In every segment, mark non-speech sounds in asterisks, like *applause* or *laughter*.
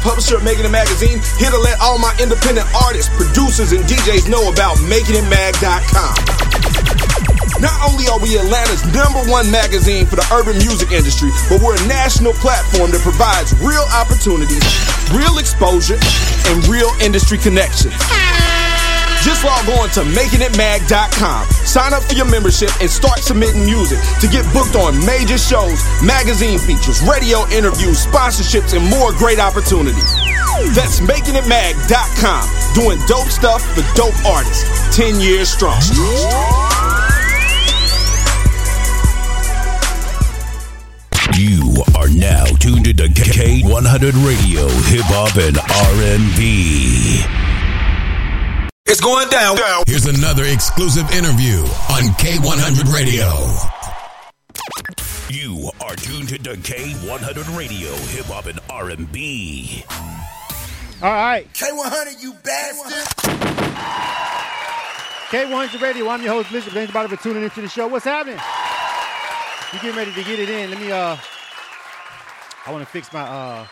publisher of Making It Magazine, here to let all my independent artists, producers, and DJs know about MakingItMag.com. Not only are we Atlanta's number one magazine for the urban music industry, but we're a national platform that provides real opportunities, real exposure, and real industry connections. Just log on to makingitmag.com. Sign up for your membership and start submitting music to get booked on major shows, magazine features, radio interviews, sponsorships, and more great opportunities. That's makingitmag.com. Doing dope stuff for dope artists. 10 years strong. You are now tuned into K100 Radio, Hip Hop and R&B. It's going down. Here's another exclusive interview on K100 Radio. You are tuned into K100 Radio, Hip Hop and R&B. All right. K100, you bastard. K100 Radio. I'm your host, Bishop. Thanks everybody for tuning into the show. What's happening? You getting ready to get it in? Let me. Uh, I want to fix my uh,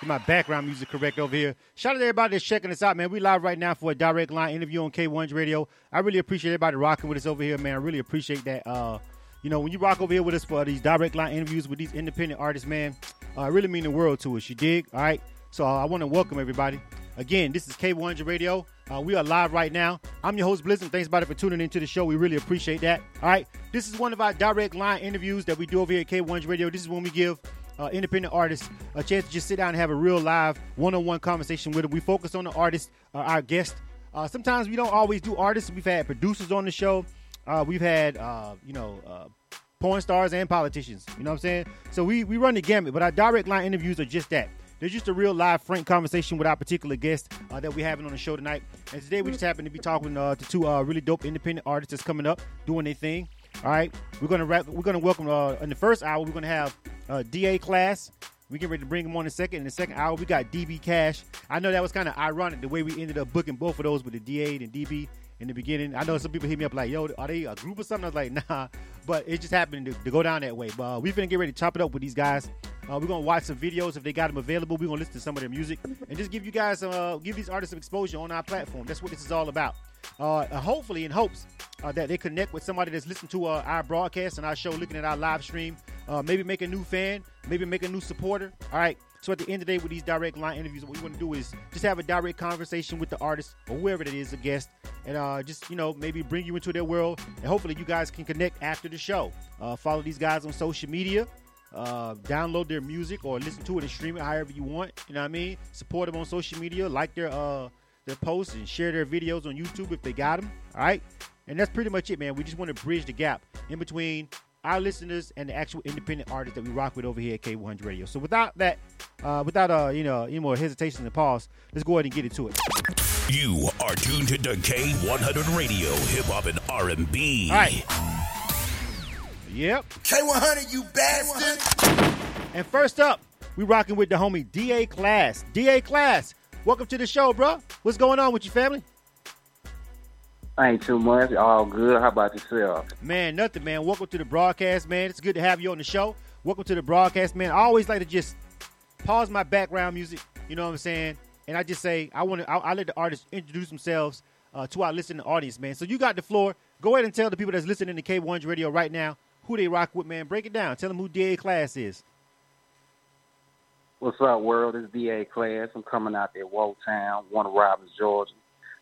get my background music correct over here. Shout out to everybody that's checking us out, man. We live right now for a direct line interview on K100 Radio. I really appreciate everybody rocking with us over here, man. I really appreciate that. Uh, you know, when you rock over here with us for these direct line interviews with these independent artists, man, uh, it really mean the world to us. You dig? All right. So uh, I want to welcome everybody. Again, this is K100 Radio. Uh, we are live right now. I'm your host, Blizzard. Thanks, everybody, for tuning into the show. We really appreciate that. All right. This is one of our direct line interviews that we do over here at K100 Radio. This is when we give uh, independent artists a chance to just sit down and have a real live one-on-one conversation with them. We focus on the artist, uh, our guest. Uh, sometimes we don't always do artists. We've had producers on the show. Uh, we've had, uh, you know, uh, porn stars and politicians. You know what I'm saying? So we, we run the gamut, but our direct line interviews are just that. They're just a real live, frank conversation with our particular guest uh, that we're having on the show tonight. And today we just happen to be talking uh, to two uh, really dope independent artists that's coming up, doing their thing. All right, we're gonna wrap, we're gonna welcome uh, in the first hour. We're gonna have uh, Da Class. We get ready to bring him on in a second. In the second hour, we got DB Cash. I know that was kind of ironic the way we ended up booking both of those with the DA and DB in the beginning. I know some people hit me up like, "Yo, are they a group or something?" I was like, "Nah," but it just happened to, to go down that way. But uh, we finna get ready to chop it up with these guys. Uh, we're gonna watch some videos if they got them available. We're gonna listen to some of their music and just give you guys, uh, give these artists some exposure on our platform. That's what this is all about. Uh, hopefully, in hopes uh, that they connect with somebody that's listening to uh, our broadcast and our show, looking at our live stream. Uh, maybe make a new fan, maybe make a new supporter. All right. So at the end of the day, with these direct line interviews, what we want to do is just have a direct conversation with the artist or whoever it is, a guest, and uh, just you know maybe bring you into their world, and hopefully you guys can connect after the show. Uh, follow these guys on social media. Uh, download their music or listen to it and stream it however you want. You know what I mean? Support them on social media, like their uh their posts and share their videos on YouTube if they got them. All right, and that's pretty much it, man. We just want to bridge the gap in between our listeners and the actual independent artists that we rock with over here at K100 Radio. So without that, uh, without uh, you know, any more hesitation and pause, let's go ahead and get into it. You are tuned into K100 Radio, Hip Hop and R&B. All right. Yep. K100, you bastard. And first up, we rocking with the homie Da Class. Da Class, welcome to the show, bro. What's going on with your family? Ain't too much. All good. How about yourself? Man, nothing, man. Welcome to the broadcast, man. It's good to have you on the show. Welcome to the broadcast, man. I always like to just pause my background music. You know what I'm saying? And I just say I want to. I, I let the artists introduce themselves uh, to our listening audience, man. So you got the floor. Go ahead and tell the people that's listening to K100 Radio right now who they rock with, man. Break it down. Tell them who DA Class is. What's up, world? It's DA Class. I'm coming out there, Wotown, Warner Robins, Georgia.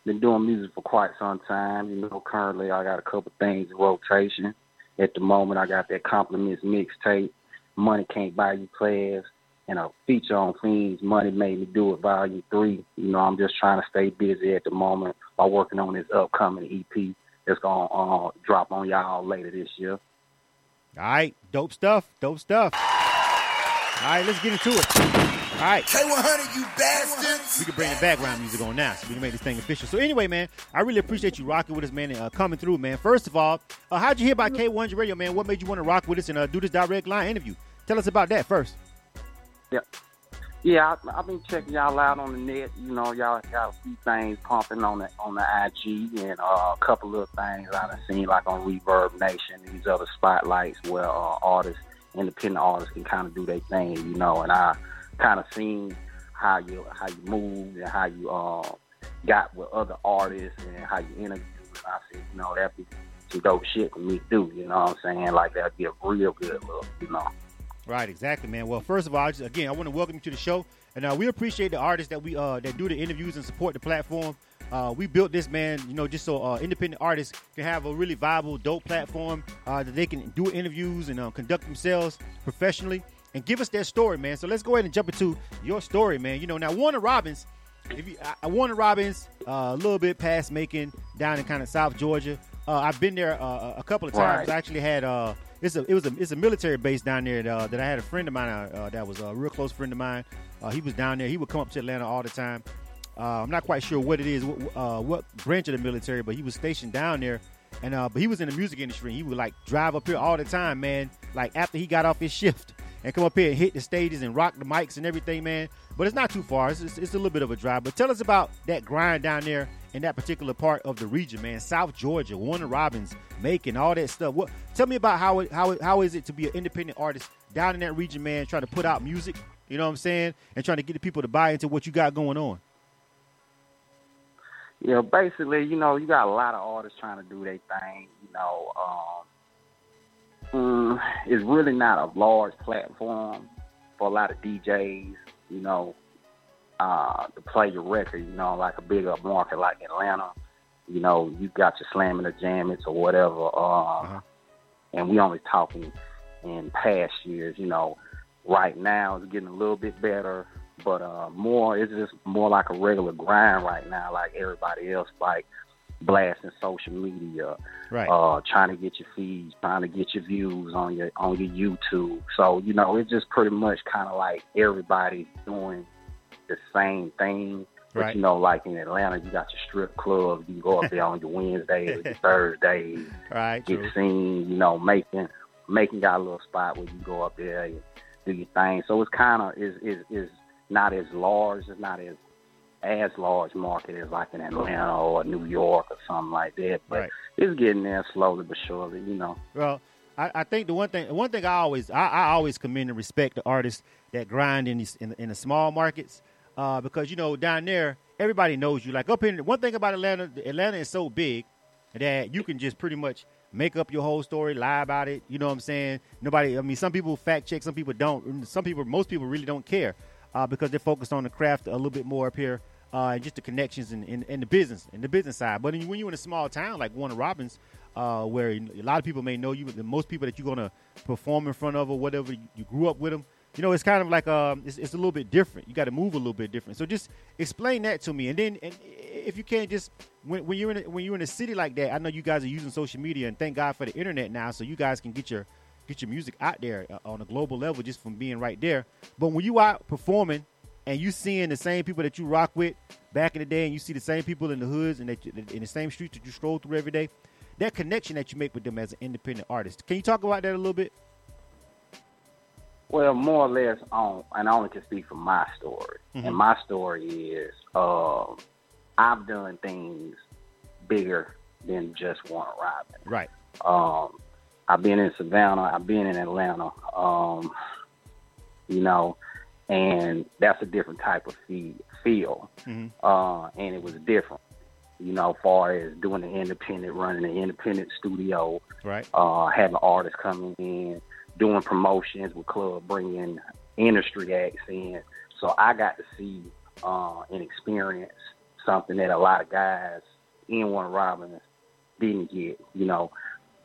Been doing music for quite some time. You know, currently I got a couple things in rotation. At the moment, I got that Compliments mixtape, Money Can't Buy You Players, and a feature on Fiends, Money Made Me Do It, Volume 3. You know, I'm just trying to stay busy at the moment by working on this upcoming EP that's going to uh, drop on y'all later this year. All right, dope stuff. Dope stuff. All right, let's get into it. All right. K100, you bastards. We can bring the background music on now so we can make this thing official. So anyway, man, I really appreciate you rocking with us, man, and uh, coming through, man. First of all, uh, how'd you hear about K100 Radio, man? What made you want to rock with us and uh, do this direct line interview? Tell us about that first. Yeah. Yeah, I, I've been checking y'all out on the net. You know, y'all got a few things pumping on the on the IG and uh, a couple of things I've seen like on ReverbNation, these other spotlights where uh, artists, independent artists, can kind of do their thing. You know, and I kind of seen how you how you move and how you um got with other artists and how you interview. And I said, you know, that'd be some dope shit for me do. You know what I'm saying? Like that'd be a real good look. You know. Right, exactly, man. Well, first of all, I just, again, I want to welcome you to the show, and uh, we appreciate the artists that we uh, that do the interviews and support the platform. Uh, we built this man, you know, just so uh, independent artists can have a really viable, dope platform uh, that they can do interviews and uh, conduct themselves professionally and give us their story, man. So let's go ahead and jump into your story, man. You know, now Warner Robins, if you, I, Warner Robins, uh, a little bit past Macon, down in kind of South Georgia. Uh, I've been there uh, a couple of times. Right. I actually had uh, it's a it was a it's a military base down there uh, that I had a friend of mine uh, that was a real close friend of mine. Uh, he was down there. He would come up to Atlanta all the time. Uh, I'm not quite sure what it is, what, uh, what branch of the military, but he was stationed down there. And uh, but he was in the music industry. He would like drive up here all the time, man. Like after he got off his shift and come up here and hit the stages and rock the mics and everything, man. But it's not too far. It's, it's, it's a little bit of a drive. But tell us about that grind down there in that particular part of the region, man. South Georgia, Warner Robins, Macon, all that stuff. What? Tell me about how it, how it, how is it to be an independent artist down in that region, man, trying to put out music. You know what I'm saying, and trying to get the people to buy into what you got going on. Yeah, basically, you know, you got a lot of artists trying to do their thing. You know, um, mm, it's really not a large platform for a lot of DJs. You know, uh, to play your record. You know, like a bigger market like Atlanta. You know, you got your slamming the jammits or whatever. Um, Uh-huh. And we only talking in past years. You know, right now it's getting a little bit better but uh more it's just more like a regular grind right now like everybody else like blasting social media Right. uh trying to get your feeds trying to get your views on your on your youtube so you know it's just pretty much kind of like everybody doing the same thing but Right. you know like in atlanta you got your strip clubs you can go up there on your *laughs* wednesdays or your *laughs* thursdays right. get True. seen, you know, making making got a little spot where you go up there and do your thing. So it's kind of is is is not as large, it's not as as large market as like in Atlanta or New York or something like that. But Right. it's getting there slowly but surely, you know. Well, I, I think the one thing, one thing I always, I, I always commend and respect the artists that grind in these in, the- in the small markets, uh, because you know down there everybody knows you. Like up in one thing about Atlanta, Atlanta is so big that you can just pretty much make up your whole story, lie about it. You know what I'm saying? Nobody, I mean, some people fact check, some people don't. Some people, most people really don't care uh, because they're focused on the craft a little bit more up here. Uh, and just the connections and in, in, the business, in the business side. But when you're in a small town like Warner Robins, uh, where a lot of people may know you, but the most people that you're gonna perform in front of or whatever, you, grew up with them. You know, it's kind of like um, it's, it's a little bit different. You got to move a little bit different. So just explain that to me, and then, and if you can't just when, when you're in a, when you're in a city like that, I know you guys are using social media, and thank God for the internet now, so you guys can get your get your music out there uh, on a global level just from being right there. But when you out performing and you seeing the same people that you rock with back in the day, and you see the same people in the hoods and that in the same streets that you stroll through every day, that connection that you make with them as an independent artist. Can you talk about that a little bit? Well, more or less on, and I only can speak from my story. Mhm. And my story is, um, I've done things bigger than just one Robin. Right. Um, I've been in Savannah. I've been in Atlanta. Um, you know, and that's a different type of fee, feel. Mhm. Uh, and it was different. You know, far as doing an independent, running an independent studio, Right. uh, having artists coming in, doing promotions with club, bringing industry acts in. So I got to see uh, and experience something that a lot of guys in one Robins didn't get. You know,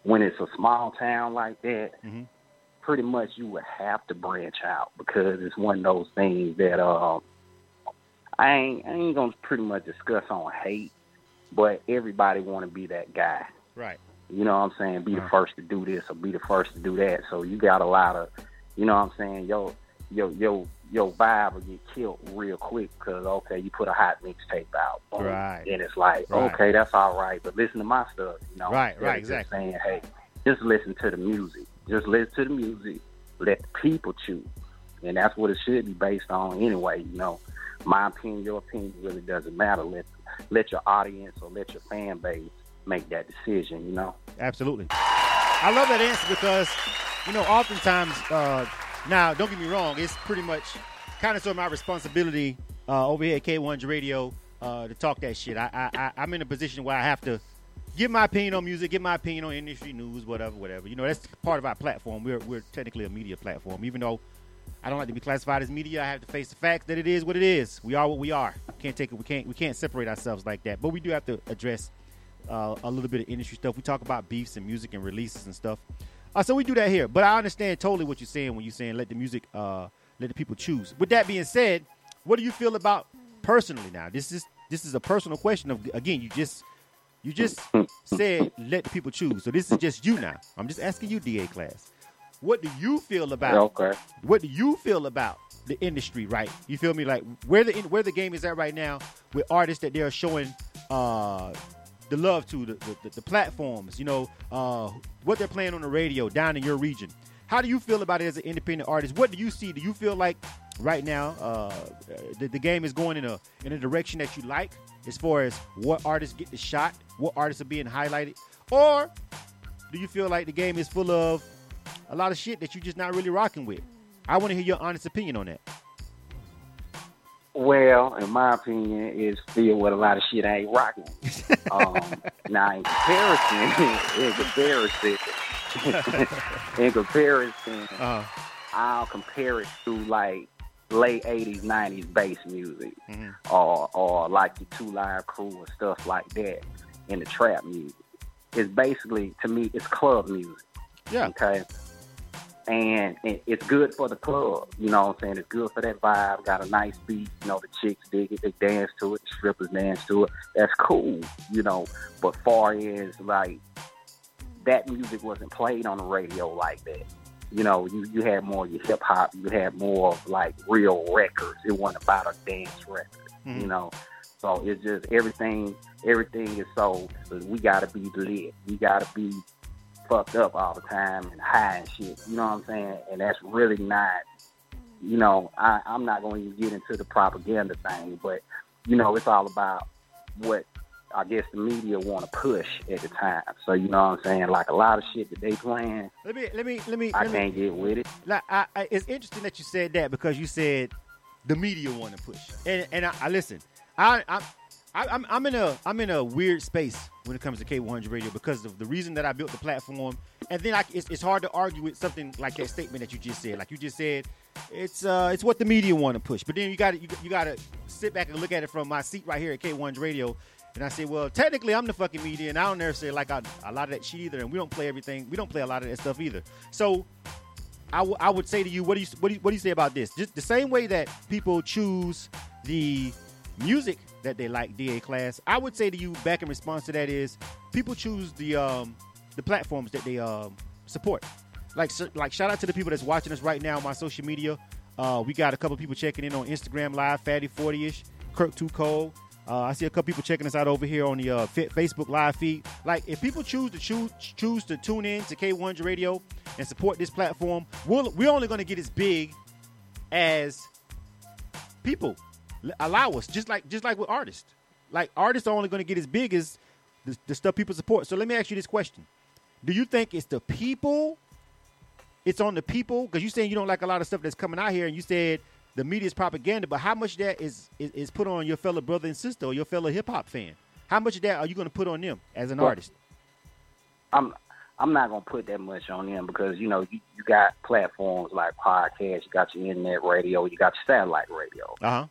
when it's a small town like that, Mhm. Pretty much you would have to branch out because it's one of those things that uh, I ain't I ain't gonna pretty much discuss on hate, but everybody want to be that guy. Right. You know what I'm saying? Be the Uh-huh. first to do this or be the first to do that. So you got a lot of, you know what I'm saying? Yo, yo, yo, yo, vibe will get killed real quick because okay, you put a hot mixtape out, boom, Right. and it's like Right. okay, that's all right, but listen to my stuff, you know? Right, right, exactly. Saying, hey, just listen to the music. Just listen to the music. Let the people choose, and that's what it should be based on anyway. You know, my opinion, your opinion really doesn't matter. Let let your audience or let your fan base make that decision. You know. Absolutely. I love that answer because, you know, oftentimes, uh, now, don't get me wrong, it's pretty much kind of sort of my responsibility uh, over here at K100 Radio uh, to talk that shit. I, I, I I'm in a position where I have to give my opinion on music, give my opinion on industry news, whatever, whatever. You know, that's part of our platform. We're we're technically a media platform, even though I don't like to be classified as media. I have to face the fact that it is what it is. We are what we are. Can't take it. We can't we can't separate ourselves like that. But we do have to address uh, a little bit of industry stuff. We talk about beefs and music and releases and stuff. Uh, so we do that here. But I understand totally what you're saying when you're saying let the music, uh, let the people choose. With that being said, what do you feel about personally now? This is this is a personal question. Of again, you just you just *laughs* said let people choose. So this is just you now. I'm just asking you, DA class. What do you feel about? Okay. What do you feel about the industry? Right? You feel me? Like where the where the game is at right now with artists that they're showing uh, the love to the, the, the platforms. You know uh, what they're playing on the radio down in your region. How do you feel about it as an independent artist? What do you see? Do you feel like right now uh, the, the game is going in a in a direction that you like as far as what artists get the shot, what artists are being highlighted, or do you feel like the game is full of a lot of shit that you're just not really rocking with? I want to hear your honest opinion on that. Well, in my opinion, it's still with a lot of shit I ain't rocking. *laughs* um, now, in comparison, *laughs* in comparison, *laughs* in comparison, Uh, I'll compare it to like late '80s, '90s bass music, Mhm. or or like the Two Live Crew and stuff like that in the trap music. It's basically to me, it's club music. yeah, Okay. And it- it's good for the club, you know what I'm saying? It's good for that vibe. Got a nice beat, you know, the chicks dig it, they dance to it, the strippers dance to it. That's cool, you know. But far as like that music wasn't played on the radio like that. You know, you, you had more your hip hop, you had more of like real records. It wasn't about a dance record, Mhm. you know. So it's just everything everything is so we gotta be lit. We gotta be fucked up all the time and high and shit. You know what I'm saying? And that's really not. You know, I, I'm not going to get into the propaganda thing, but you know, it's all about what I guess the media want to push at the time. So you know what I'm saying? Like a lot of shit that they playing, let me let me let me I let can't get with it. like, I, I, it's interesting that you said that because you said the media want to push, and and I, I listen. I, I I I'm I'm in a I'm in a weird space when it comes to K100 Radio because of the reason that I built the platform, and then I, it's it's hard to argue with something like that statement that you just said. Like you just said, it's uh it's what the media want to push, but then you got to you, you got to sit back and look at it from my seat right here at K100 Radio. And I say, well, technically, I'm the fucking media, and I don't necessarily like a, a lot of that shit either. And we don't play everything. We don't play a lot of that stuff either. So I, w- I would say to you, what do you what do you, what do you say about this? Just the same way that people choose the music that they like, DA class. I would say to you, back in response to that, is people choose the um the platforms that they um support. Like so- like shout out to the people that's watching us right now on my social media. Uh, we got a couple people checking in on Instagram Live, Fatty Forty ish, Kirk Too Cold. Uh, I see a couple people checking us out over here on the uh, Facebook live feed. Like, if people choose to choose choose to tune in to K100 Radio and support this platform, we'll, we're only going to get as big as people allow us. Just like just like with artists, like artists are only going to get as big as the, the stuff people support. So let me ask you this question: Do you think it's the people? It's on the people because you saying you don't like a lot of stuff that's coming out here, and you said the media's propaganda. But how much of that is, is is put on your fellow brother and sister or your fellow hip hop fan? How much of that are you going to put on them as an Well, artist? I'm I'm not gonna put that much on them because you know you, you got platforms like podcasts, you got your internet radio, you got your satellite radio. Uh huh.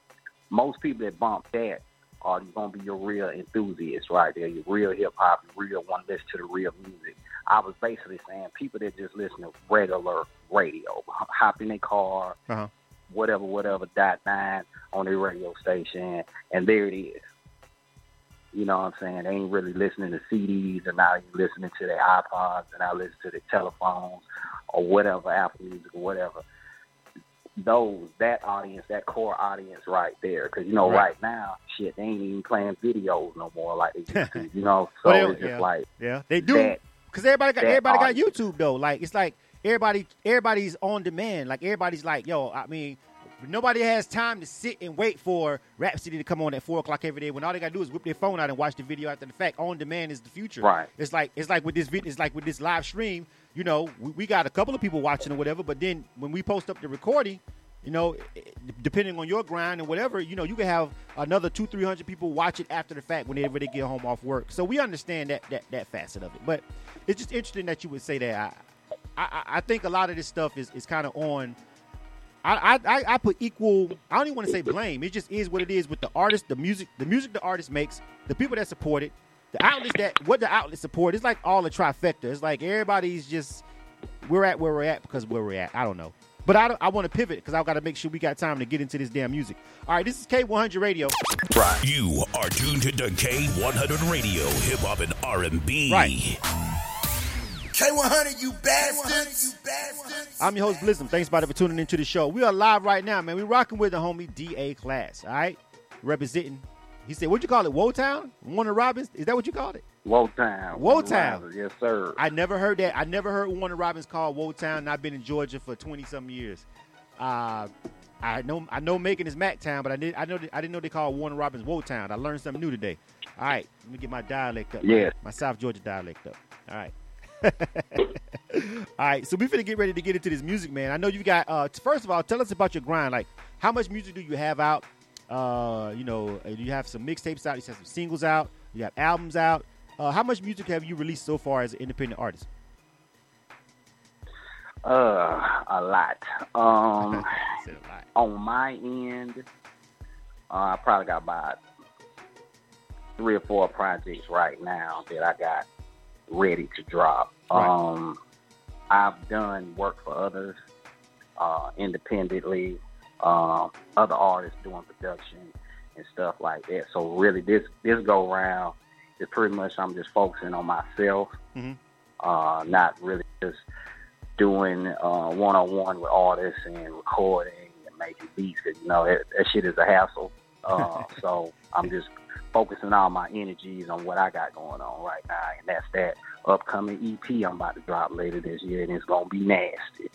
most people that bump that are gonna be your real enthusiasts right there, your real hip hop, real want to listen to the real music. I was basically saying people that just listen to regular radio, *laughs* hop in their car, Uh huh. Whatever, whatever, dot nine on their radio station, and there it is. You know what I'm saying? They ain't really listening to CDs, and now you listening to their iPods, and I listen to their telephones, or whatever, Apple Music or whatever. Those, that audience, that core audience right there, because you know, Right. right. now, shit, they ain't even playing videos no more like they used to. *laughs* You know, so Well, it's just like Yeah, they do. that. Cause everybody got everybody got. YouTube though. Like it's like everybody everybody's on demand. Like everybody's like, yo, I mean, nobody has time to sit and wait for Rap City to come on at four o'clock every day when all they gotta do is whip their phone out and watch the video after the fact. On demand is the future. Right. It's like it's like with this video. it's like with this live stream. You know, we, we got a couple of people watching or whatever, but then when we post up the recording. You know, depending on your grind and whatever, you know, you can have another two, three hundred people watch it after the fact whenever they get home off work. So we understand that that that facet of it. But it's just interesting that you would say that. I I, think a lot of this stuff is is kind of on. I, I I put equal. I don't even want to say blame. It just is what it is with the artist, the music, the music the artist makes, the people that support it, the outlets that what the outlets support. It's like all the trifecta. It's like everybody's just we're at where we're at because where we're at. I don't know. But I, I want to pivot because I've got to make sure we got time to get into this damn music. All right, this is K100 Radio. Right. You are tuned to K100 Radio, hip hop and R&B. Right. K100, you bastards. You bastards. I'm your host, Blizzum. Thanks, buddy, for tuning into the show. We are live right now, man. We're rocking with the homie DA Class, all right? Representing, he said, what'd you call it, Wotown? Warner Robins? Is that what you called it? Wotown. Wotown. Yes, sir. I never heard that. I never heard Warner Robins called Wotown, and I've been in Georgia for 20 some years. Uh, I know I know Macon is Mac Town, but I did I know I didn't know they called Warner Robins Wotown. I learned something new today. All right, let me get my dialect up. Yeah. My South Georgia dialect up. All right. All right, so we're gonna get ready to get into this music, man. I know you got. Uh, first of all, tell us about your grind. Like, how much music do you have out? Uh, you know, uh, you have some mixtapes out. You have some singles out. You have albums out. Uh, how much music have you released so far as an independent artist? Uh, a lot. Um, *laughs* a lot. on my end, uh, I probably got about three or four projects right now that I got ready to drop. Right. Um, I've done work for others uh, independently, um, other artists doing production and stuff like that. So really, this this go round is pretty much I'm just focusing on myself, Mhm. uh, not really just doing one on one with artists and recording and making beats. 'cause, you know that, that shit is a hassle. *laughs* Uh, so I'm just focusing all my energies on what I got going on right now, and that's that upcoming EP I'm about to drop later this year, and it's gonna be nasty.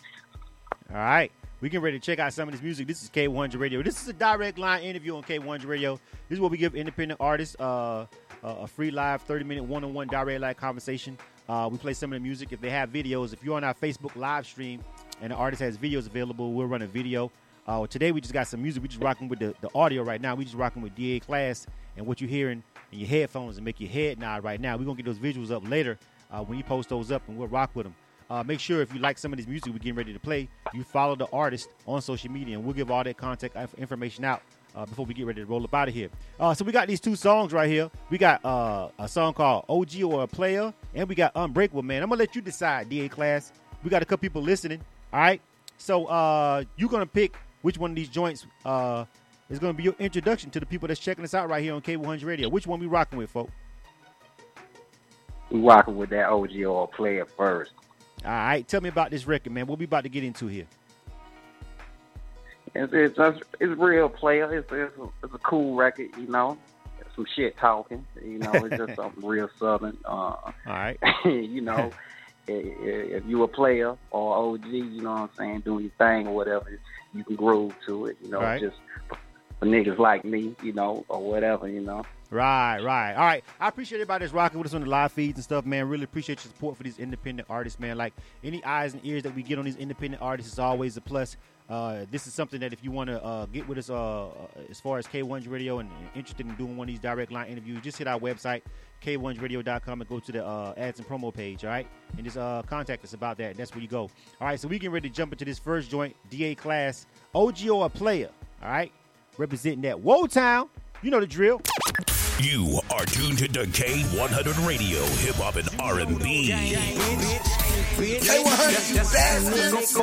All right. We get ready to check out some of this music. This is K100 Radio. This is a direct line interview on K100 Radio. This is where we give independent artists uh, a a free live 30 minute one on one direct live conversation. Uh, we play some of the music. If they have videos, if you're on our Facebook live stream and the artist has videos available, we'll run a video. Uh, today we just got some music. We just rocking with the, the audio right now. We just rocking with DA Class and what you're hearing in your headphones and make your head nod right now. We're gonna get those visuals up later uh, when you post those up, and we'll rock with them. Uh, make sure if you like some of this music we're getting ready to play, you follow the artist on social media, and we'll give all that contact information out uh, before we get ready to roll up out of here. Uh, so we got these two songs right here. We got uh, a song called OG or a Player, and we got Unbreakable Man. I'm gonna let you decide, DA class. We got a couple people listening. All right. So uh, you're gonna pick which one of these joints is gonna be your introduction to the people that's checking us out right here on K100 Radio. Which one we rocking with, folks? We rocking with that OG or player first. All right. Tell me about this record, man. What we about to get into here? It's it's it's, it's real player. It's, it's, a, it's a cool record, you know. Some shit talking, you know. It's just *laughs* something real southern. Uh, All right. *laughs* you know, *laughs* if you a player or OG, you know what I'm saying, doing your thing or whatever, you can groove to it. You know, Right. just for niggas like me, you know, or whatever, you know. Right, right. All right. I appreciate everybody that's rocking with us on the live feeds and stuff, man. Really appreciate your support for these independent artists, man. Like any eyes and ears that we get on these independent artists is always a plus. Uh, this is something that if you want to uh, get with us uh, uh, as far as K1's Radio and, interested in doing one of these direct line interviews, just hit our website, k1radio.com, and go to the uh, ads and promo page, all right? And just uh, contact us about that. That's where you go. All right, so we getting ready to jump into this first joint, DA class, OG or a player, all right? Representing that Wotown. You know the drill. You are tuned to K100 Radio, hip hop and R&B. K100, you bastards.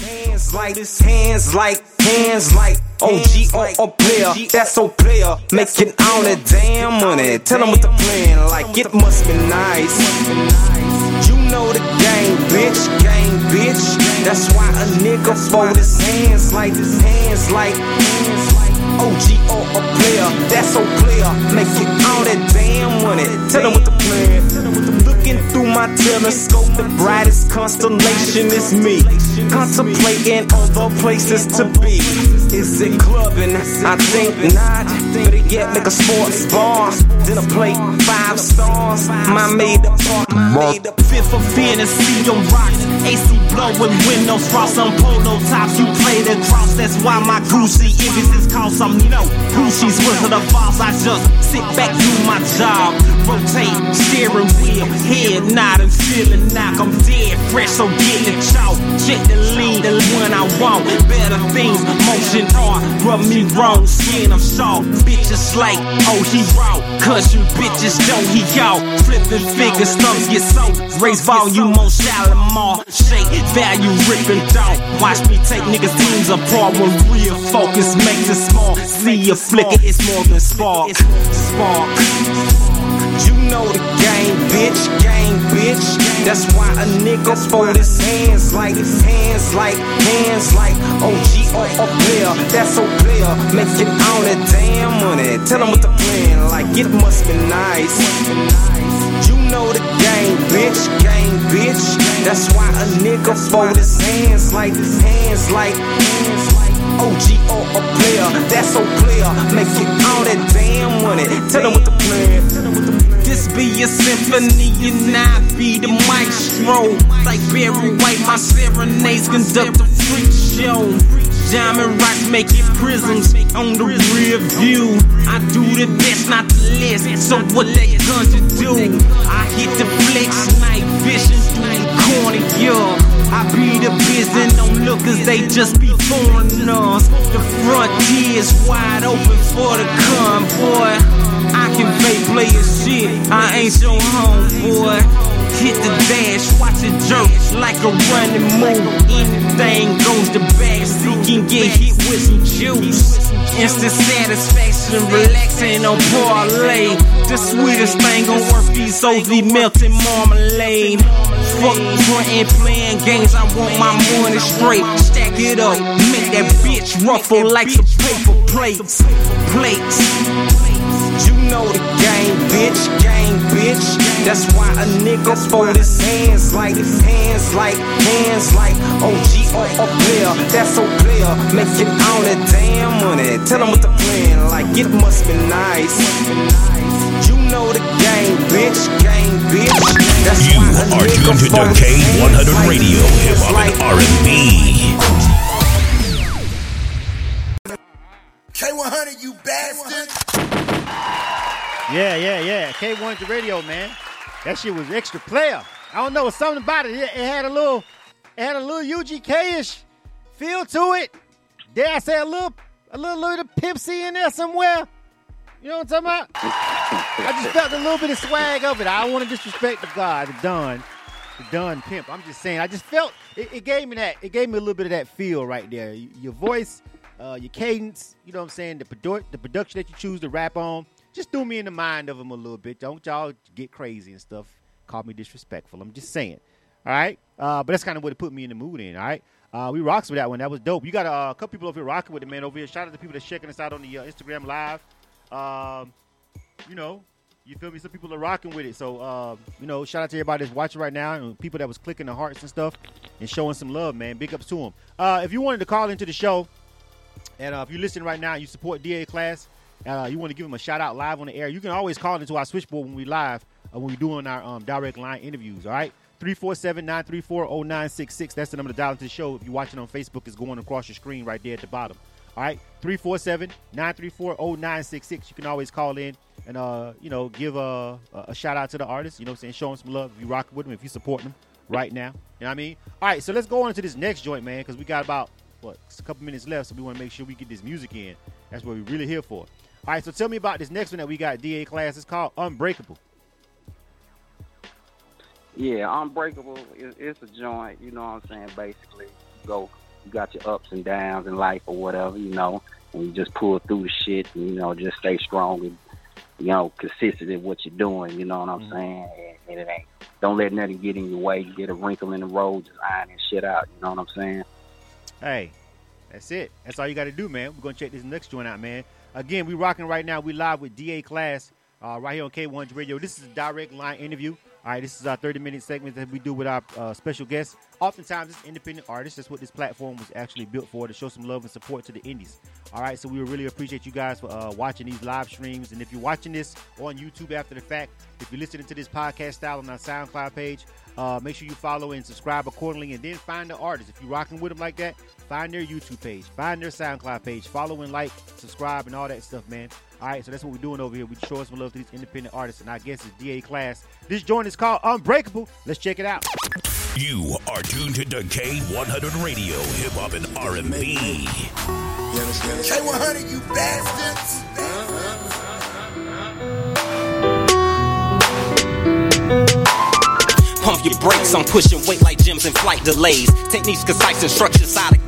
Hands like hands like hands like OG or a player. That's so player. Making all that damn money. Tell them what the plan like. It must be nice. You know the game, bitch. Game, bitch. That's why a nigga fold his hands like hands like OG or a player. That's so player. Making all that damn money. Tell them what the plan. Looking through my telescope, the brightest constellation is me. Contemplating other places to be. Is it clubbing? I think not. Better yet, make a sports bar. Then I play five stars. My made up part, made up Fifth of fantasy on rocks. AC blowing windows, frost on polo tops. You play the cross, that's why my Gucci images cause I'm no Gucci's wizard of Oz. I just sit back, do my job. Rotate, steering wheel, head nod and feeling knock. I'm dead fresh, so get the chalk. Check the lean, the one I want. Better things, motion art. Rub me wrong, skin I'm soft. Bitches like, oh he raw. Cause you bitches don't he out. Flipping fingers, thumbs get soaked. Raise volume on Shalimar. Shake value, ripping down. Watch me take niggas' teams apart when real focus makes it small. See a flicker, it's more than spark. Spark. You know the game, bitch, game, bitch. That's why a nigga fold his hands like hands like hands like OG or a player. That's so. Make it on that damn money. Tell him what the plan like. It must be nice. You know the game, bitch, game, bitch. That's why a nigga fold his hands like hands like hands like OG or a player. That's so. Make it on that damn money. Tell him what the plan. What the plan. This be a symphony and I be the maestro. Like Barry White, my serenades conduct a freak show. Diamond rocks making prisms on the rear view. I do the best, not the less. So what they gonna do? I hit the flex, night vision corner, yeah. I be the business, don't look as they just be foreigners. The frontier's wide open for the convoy. I can fake player shit, I ain't your homeboy. Hit the dash, watch it jerk like a running move. Anything goes the back, so can get hit with some juice. Instant satisfaction, relaxing on parlay. The sweetest thing on earth, these O's be melting marmalade. Fuck frontin' playing games, I want my money straight. Stack it up, make that bitch ruffle like some paper plates. Plates. You know the game, bitch, game, bitch. That's why a nigga fold his hands like hands like hands like OG or a player. That's so player. Make it on that damn money. Tell him what the plan like. It must be nice. You know the game, bitch, game, bitch. That's You why a are nigga tuned to fold K100 like Radio, hip hop like and R&B. K100, you bastard. Yeah, yeah, yeah. K1 the radio, man. That shit was extra player. I don't know, something about it. It, it had a little, it had a little UGK-ish feel to it. Dare I say a little, a little, little of Pimp C in there somewhere? You know what I'm talking about? I just felt a little bit of swag of it. I don't want to disrespect the guy, the Don, the Don pimp. I'm just saying. I just felt it, it gave me that. It gave me a little bit of that feel right there. Your voice, uh, your cadence. You know what I'm saying? The produ- the production that you choose to rap on just threw me in the mind of him a little bit. Don't y'all get crazy and stuff. Call me disrespectful. I'm just saying. All right. Uh, but that's kind of what it put me in the mood in. All right. Uh, we rocks with that one. That was dope. You got uh, a couple people over here rocking with it, man. Over here. Shout out to people that's checking us out on the uh, Instagram live. Um, you know, you feel me? Some people are rocking with it. So, uh, you know, shout out to everybody that's watching right now and people that was clicking the hearts and stuff and showing some love, man. Big ups to them. Uh, if you wanted to call into the show, and if you're listening right now, you support DA class, uh, you want to give them a shout out live on the air, you can always call into our switchboard when we live, uh, when we're doing our um, direct line interviews, all right? 347-934-0966. That's the number to dial into the show. If you're watching on Facebook, it's going across your screen right there at the bottom. All right, 347-934-0966. You can always call in and, uh, you know, give a, a, shout out to the artist, you know what I'm saying? Show them some love if you rocking with them, if you support them right now. You know what I mean? All right, so let's go on to this next joint, man, because we got about, what, a couple minutes left, so we want to make sure we get this music in. That's what we're really here for. All right, so tell me about this next one that we got, DA class. It's called Unbreakable. Yeah, Unbreakable is it's a joint, you know what I'm saying? Basically, you go, you got your ups and downs in life or whatever, you know, and you just pull through the shit and, you know, just stay strong and, you know, consistent in what you're doing, you know what I'm mm-hmm. saying? And, and it ain't, don't let nothing get in your way, get a wrinkle in the road, just ironing shit out, you know what I'm saying? Hey, that's it. That's all you got to do, man. We're going to check this next joint out, man. Again, we rocking right now. We live with DA Class uh, right here on K1 Radio. This is a direct line interview. All right, this is our 30 minute segment that we do with our uh, special guests. Oftentimes, it's independent artists. That's what this platform was actually built for to show some love and support to the indies. All right, so we really appreciate you guys for uh, watching these live streams. And if you're watching this on YouTube after the fact, if you're listening to this podcast style on our SoundCloud page, uh, make sure you follow and subscribe accordingly. And then find the artists. If you're rocking with them like that, find their YouTube page, find their SoundCloud page, follow and like, subscribe, and all that stuff, man. All right, so that's what we're doing over here. We show some love to these independent artists, and I guess it's DA Class. This joint is called Unbreakable. Let's check it out. You are tuned to K100 Radio, Hip Hop and R&B. K100, you bastards. Pump your brakes, I'm pushing weight like gyms and flight delays. Techniques, concise instructions, how to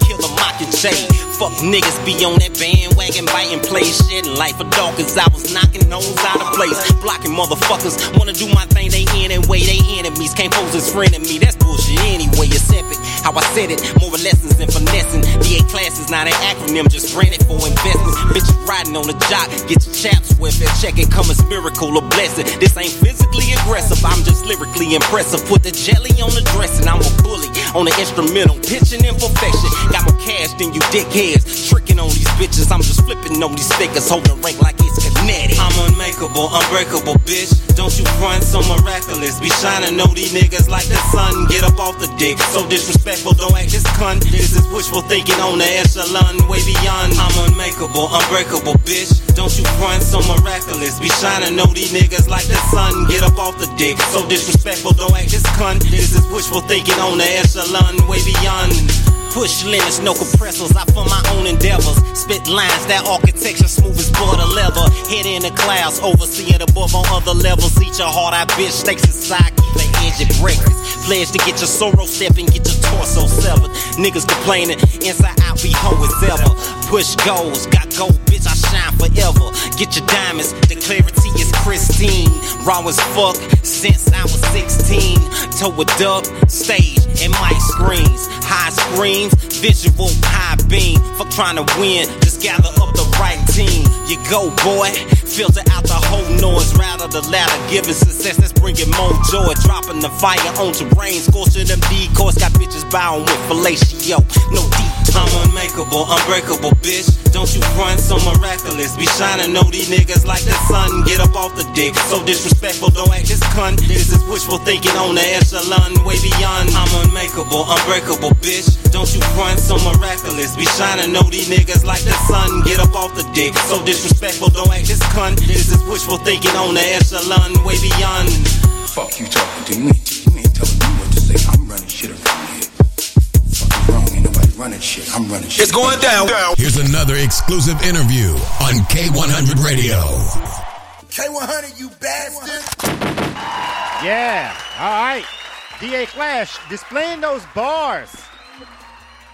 Fuck niggas be on that bandwagon, biting, play shit. Life a dog, cause I was knocking nose out of place. Blocking motherfuckers, wanna do my thing, they in and way, they enemies. Can't pose as friend of me, that's bullshit anyway. It's epic. How I said it, more lessons than finessing. DA class is not an acronym, just branded for investment. Bitch, riding on a jock, get your chaps with it. Check it, come as miracle or blessing. This ain't physically aggressive, I'm just lyrically impressive. Put the jelly on the dressing, I'm a bully on the instrumental, pitching imperfection. Got more cash than you dickheads, tricking on these bitches. I'm just flipping on these stickers, holding rank like it's kinetic. I'm unmakeable, unbreakable, bitch. Don't you front so miraculous. Be shining on these niggas like the sun. Get up off the dick, so disrespectful, don't act this cunt. This is wishful thinking on the echelon, way beyond. I'm unmakeable, unbreakable, bitch. Don't you front so miraculous. Be shining on these niggas like the sun. Get up off the dick, so disrespectful, don't act this cunt. This is wishful thinking on the echelon, way beyond. Push limits, no compressors. I fund my own endeavors. Spit lines, that architecture smooth as butter leather. Head in the clouds, overseeing above on other levels. Eat your heart out, bitch. Stakes inside, keep the edge at breakfast. Pledge to get your sorrow step and get your torso severed. Niggas complaining, inside out, be hoe as ever. Push goals, got gold, bitch. I shine forever. Get your diamonds, the clarity is pristine. Raw as fuck since I was 16. Toe a dub, stage, and mic screens. High screams, visual, high beam. Fuck trying to win, just gather up the right team. You go, boy. Filter out the whole noise, rather the ladder. Giving success, that's bringing more joy. Dropping the fire on terrain, scorching them decoys. Got bitches bowing with fellatio. No deep I'm unmakeable, unbreakable, bitch. Don't you run so miraculous. Be shining on these niggas like the sun. Get up off the dick. So disrespectful, don't act this cunt. This is wishful thinking on the echelon, way beyond. I'm unmakeable, unbreakable, bitch. Don't you run so miraculous. Be shining on these niggas like the sun. Get up off the dick. So disrespectful, don't act this cunt. This is wishful thinking on the echelon, way beyond. Fuck you talking to me. You ain't telling me what to say. I'm running shit around here. Fucking wrong. Ain't nobody running shit. I'm running shit. It's going down. Here's another exclusive interview on K100 Radio. K100, you bastards. Yeah. All right. DA Class displaying those bars.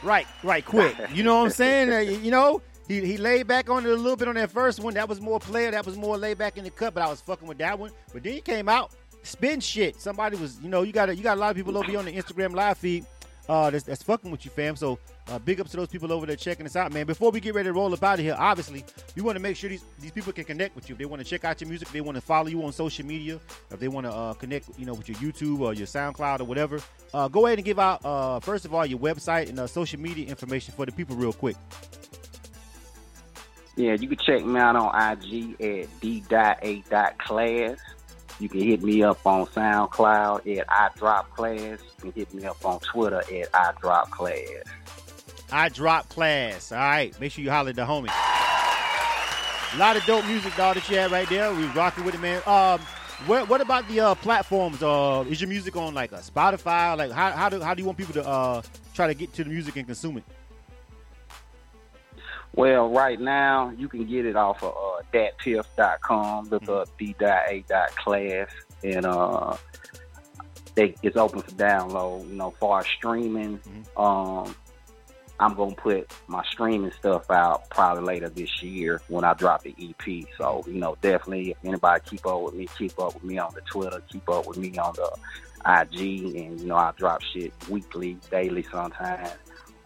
Right, right, quick. You know what I'm saying? Uh, you know, he, he laid back on it a little bit on that first one. That was more player. That was more laid back in the cut. But I was fucking with that one. But then he came out spin shit. Somebody was, you know, you got you got a lot of people over here on the Instagram live feed. Uh, that's, that's fucking with you, fam. So uh, big ups to those people over there checking us out, man. Before we get ready to roll up out of here, obviously, we want to make sure these, these people can connect with you. If they want to check out your music, they want to follow you on social media, if they want to uh, connect, you know, with your YouTube or your SoundCloud or whatever, uh, go ahead and give out, uh, first of all, your website and uh, social media information for the people real quick. Yeah, you can check me out on IG at d.a.class. You can hit me up on SoundCloud at I Drop Class. You can hit me up on Twitter at I Drop Class. I drop class. All right, make sure you holler at the homie. A lot of dope music, dog, that you had right there. We rocking with it, man. Um, what, what about the uh, platforms? Uh, is your music on like a Spotify? Like, how, how do how do you want people to uh, try to get to the music and consume it? Well, right now you can get it off of uh, datpiff.com. Look up d.a.class, and uh, they, it's open for download. You know, far as streaming, um, I'm gonna put my streaming stuff out probably later this year when I drop the EP. So you know, definitely, if anybody keep up with me, keep up with me on the Twitter, keep up with me on the IG, and you know, I drop shit weekly, daily sometimes,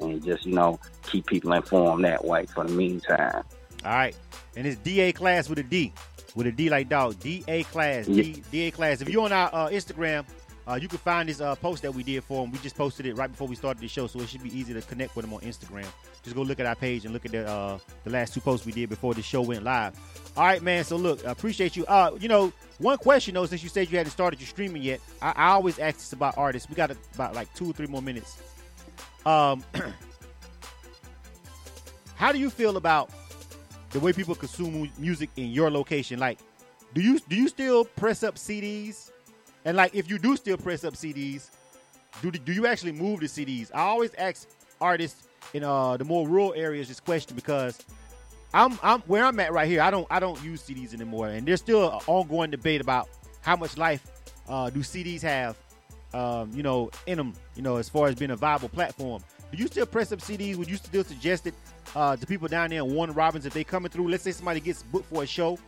and just you know, keep people informed that way. For the meantime. All right, and it's DA class with a D. with a D like dog. D A class. D, D A class. If you're on our uh, Instagram, uh, you can find this uh, post that we did for him. We just posted it right before we started the show, so it should be easy to connect with him on Instagram. Just go look at our page and look at the uh, the last two posts we did before the show went live. All right, man. So look, I appreciate you. Uh, you know, one question though, since you said you hadn't started your streaming yet, I, I always ask this about artists. We got about like two or three more minutes. Um, *clears throat* how do you feel about the way people consume music in your location? Like, do you do you still press up CDs? And like, if you do still press up CDs, do do you actually move the CDs? I always ask artists in uh the more rural areas this question because I'm I'm where I'm at right here. I don't I don't use CDs anymore, and there's still an ongoing debate about how much life uh, do CDs have, um, you know, in them. You know, as far as being a viable platform. Do you still press up CDs? Would you still suggest it uh, to people down there in Warner Robins if they coming through? Let's say somebody gets booked for a show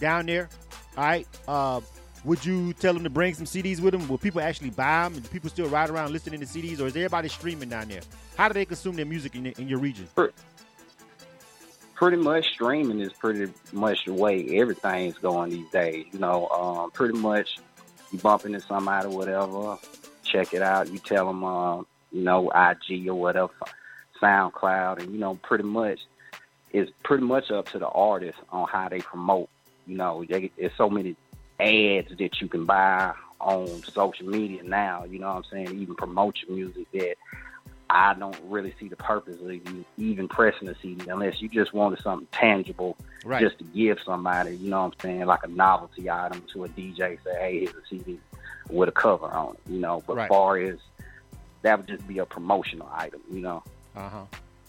down there. All right. Uh, would you tell them to bring some CDs with them? Will people actually buy them? Do people still ride around listening to CDs, or is everybody streaming down there? How do they consume their music in, in your region? pretty much streaming is pretty much the way everything's going these days. You know, um, pretty much you bump into somebody whatever, check it out. You tell them, uh, you know, IG or whatever, SoundCloud, and you know, pretty much it's pretty much up to the artist on how they promote. You know, they, there's so many ads that you can buy on social media now. You know what I'm saying? Even promote your music that I don't really see the purpose of even pressing a CD unless you just wanted something tangible Right. just to give somebody, you know what I'm saying, like a novelty item to a DJ, say, hey, here's a CD with a cover on it, you know. But Right. far as that would just be a promotional item, you know. Uh huh.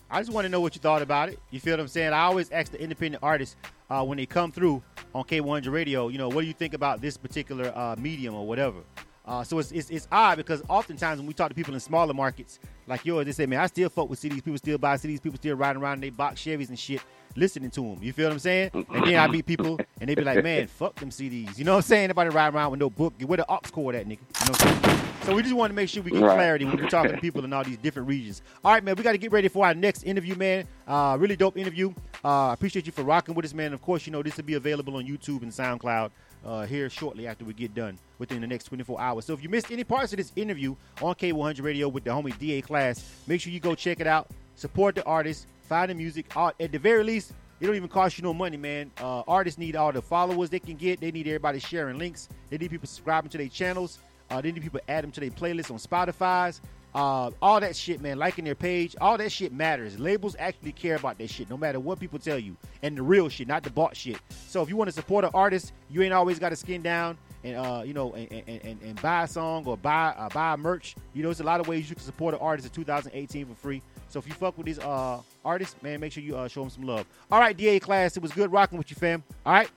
I just want to know what you thought about it. You feel what I'm saying? I always ask the independent artists uh, when they come through on K100 Radio, you know, what do you think about this particular uh, medium or whatever? Uh, so it's, it's it's odd because oftentimes when we talk to people in smaller markets like yours, they say, "Man, I still fuck with CDs. People still buy CDs. People still riding around in they box Chevys and shit, listening to them." You feel what I'm saying? And then I meet people and they be like, "Man, fuck them CDs." You know what I'm saying? Anybody riding around with no book? Where the aux cord at, nigga? You know what I'm saying? So we just want to make sure we get clarity when we're talking to people in all these different regions. All right, man, we got to get ready for our next interview, man. Uh, really dope interview. Uh, I appreciate you for rocking with us, man. Of course, you know this will be available on YouTube and SoundCloud uh, here shortly after we get done within the next 24 hours. So if you missed any parts of this interview on K100 Radio with the homie DA Class, make sure you go check it out. Support the artist, find the music. At the very least, it don't even cost you no money, man. Uh, artists need all the followers they can get. They need everybody sharing links. They need people subscribing to their channels. Uh, they need people add them to their playlists on Spotify's. Uh, all that shit, man. Liking their page, all that shit matters. Labels actually care about that shit, no matter what people tell you, and the real shit, not the bought shit. So if you want to support an artist, you ain't always got to skin down and uh, you know, and, and, and, and buy a song or buy uh, buy merch. You know, there's a lot of ways you can support an artist in 2018 for free. So if you fuck with these uh artists, man, make sure you uh, show them some love. All right, DA Class, it was good rocking with you, fam. All right,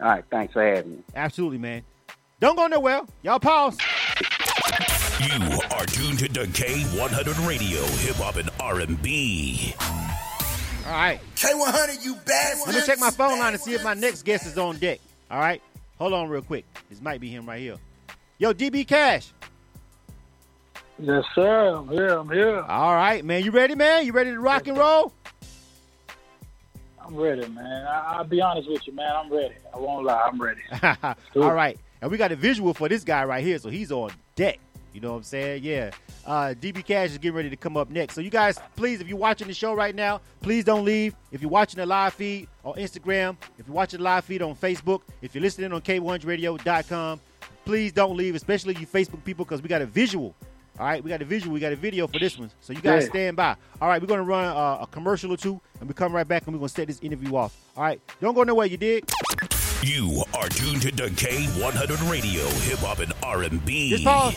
All right, thanks for having me. absolutely, man. Don't go nowhere. Y'all pause. You are tuned to K100 Radio, Hip Hop and R&B. All right. K100, you bastards. Let me check my phone line and see if my next guest is on deck. All right. Hold on real quick. This might be him right here. Yo, DB Cash. Yes, sir. I'm here. I'm here. All right, man. You ready, man? You ready to rock and roll? I'm ready, man. I, I'll be honest with you, man. I'm ready. I won't lie. I'm ready. do *laughs* All it. right. And we got a visual for this guy right here, so he's on deck. You know what I'm saying? Yeah. Uh, DB Cash is getting ready to come up next. So you guys, please, if you're watching the show right now, please don't leave. If you're watching the live feed on Instagram, if you're watching the live feed on Facebook, if you're listening on K100Radio.com, please don't leave, especially you Facebook people, because we got a visual. All right, we got a visual, we got a video for this one. So you guys Yeah. stand by. All right, we're gonna run uh, a commercial or two, and we come right back and we're gonna set this interview off. All right, don't go nowhere. You dig? You are tuned to K100 Radio, Hip Hop and R&B. Just pause.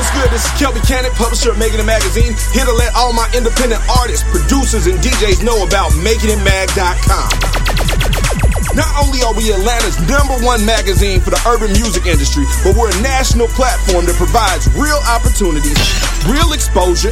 What's good? This is Kelby Cannon, publisher of Making It Magazine, here to let all my independent artists, producers, and DJs know about MakingItMag.com. Not only are we Atlanta's number one magazine for the urban music industry, but we're a national platform that provides real opportunities, real exposure,